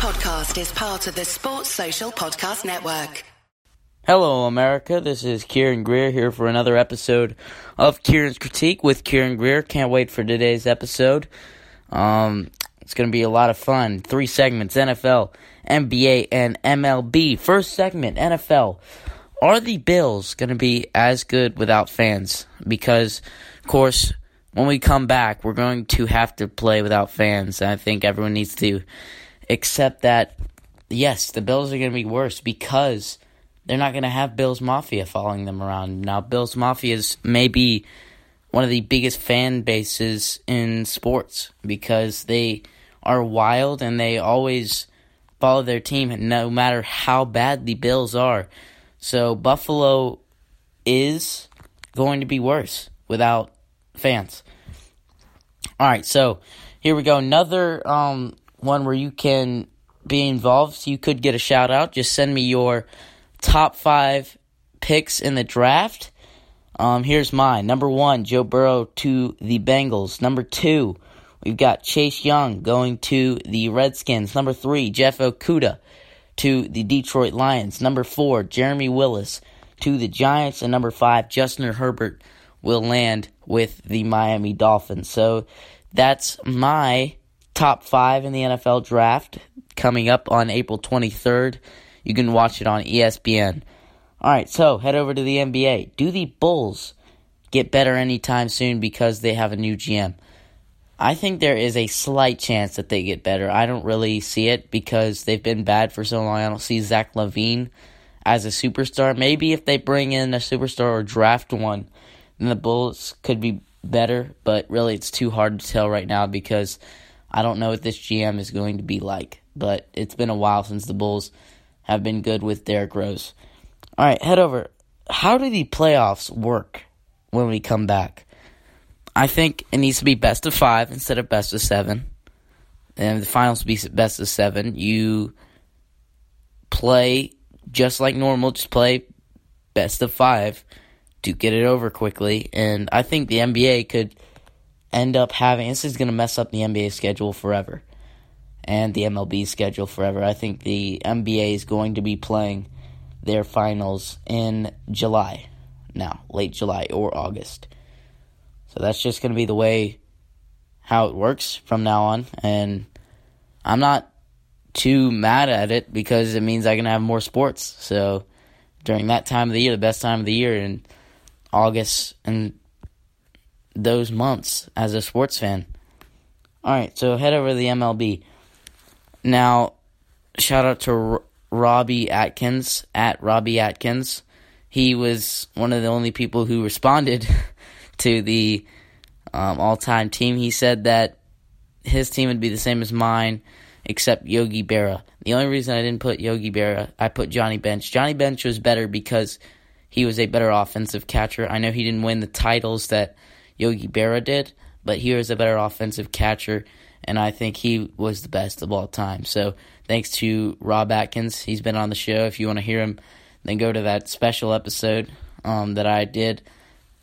podcast is part of the Sports Social Podcast Network. Hello, America. This is Kieran Greer here for another episode of Kieran's Critique with Kieran Greer. Can't wait for today's episode. Um, it's going to be a lot of fun. Three segments NFL, NBA, and MLB. First segment NFL. Are the Bills going to be as good without fans? Because, of course, when we come back, we're going to have to play without fans. I think everyone needs to accept that, yes, the Bills are going to be worse because they're not going to have Bills Mafia following them around. Now, Bills Mafia is maybe one of the biggest fan bases in sports because they are wild and they always follow their team no matter how bad the Bills are. So, Buffalo is going to be worse without fans. All right, so here we go. Another um, one where you can be involved. You could get a shout out. Just send me your top five picks in the draft. Um, here's mine. Number one, Joe Burrow to the Bengals. Number two, we've got Chase Young going to the Redskins. Number three, Jeff Okudah to the Detroit Lions. Number four, Jeremy Willis to the Giants. And number five, Justin Herbert will land with the Miami Dolphins. So that's my top five in the NFL draft coming up on April 23rd. You can watch it on ESPN. All right, so head over to the NBA. Do the Bulls get better anytime soon because they have a new GM? I think there is a slight chance that they get better. I don't really see it because they've been bad for so long. I don't see Zach LaVine as a superstar. Maybe if they bring in a superstar or draft one, then the Bulls could be better. But really, it's too hard to tell right now because I don't know what this GM is going to be like. But it's been a while since the Bulls have been good with Derrick Rose. All right, head over. How do the playoffs work when we come back? I think it needs to be best of five instead of best of seven. And the finals be best of seven. You play just like normal, just play best of five to get it over quickly. And I think the NBA could end up having this is going to mess up the NBA schedule forever and the MLB schedule forever. I think the NBA is going to be playing their finals in July now, late July or August. So that's just going to be the way how it works from now on. And I'm not too mad at it because it means I can have more sports. So during that time of the year, the best time of the year in August and those months as a sports fan. All right, so head over to the MLB. Now, shout out to R- Robbie Atkins at Robbie Atkins. He was one of the only people who responded to the um, all-time team. He said that his team would be the same as mine, except Yogi Berra. The only reason I didn't put Yogi Berra, I put Johnny Bench. Johnny Bench was better because he was a better offensive catcher. I know he didn't win the titles that Yogi Berra did, but he was a better offensive catcher, and I think he was the best of all time. So thanks to Rob Atkins. He's been on the show. If you want to hear him, then go to that special episode um, that I did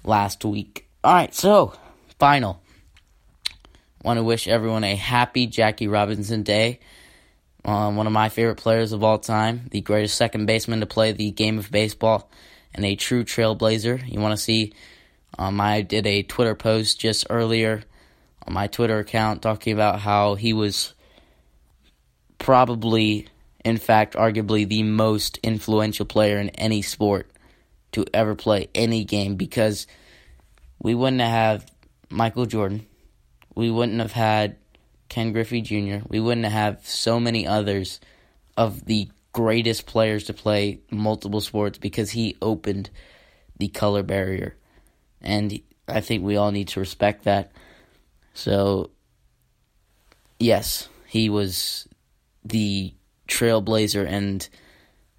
last week. All right, so final. Want to wish everyone a happy Jackie Robinson Day. Um, one of my favorite players of all time, the greatest second baseman to play the game of baseball, and a true trailblazer. You want to see um, I did a Twitter post just earlier on my Twitter account talking about how he was probably, in fact, arguably the most influential player in any sport to ever play any game because we wouldn't have Michael Jordan. We wouldn't have had Ken Griffey Jr. We wouldn't have so many others of the greatest players to play multiple sports because he opened the color barrier and I think we all need to respect that. So, yes, he was the trailblazer and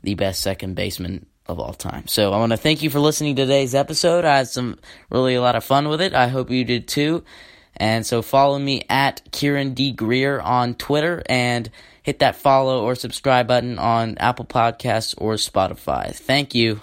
the best second baseman of all time. So, I want to thank you for listening to today's episode. I had some really a lot of fun with it. I hope you did too. And so, follow me at Kieran D. Greer on Twitter and hit that follow or subscribe button on Apple Podcasts or Spotify. Thank you.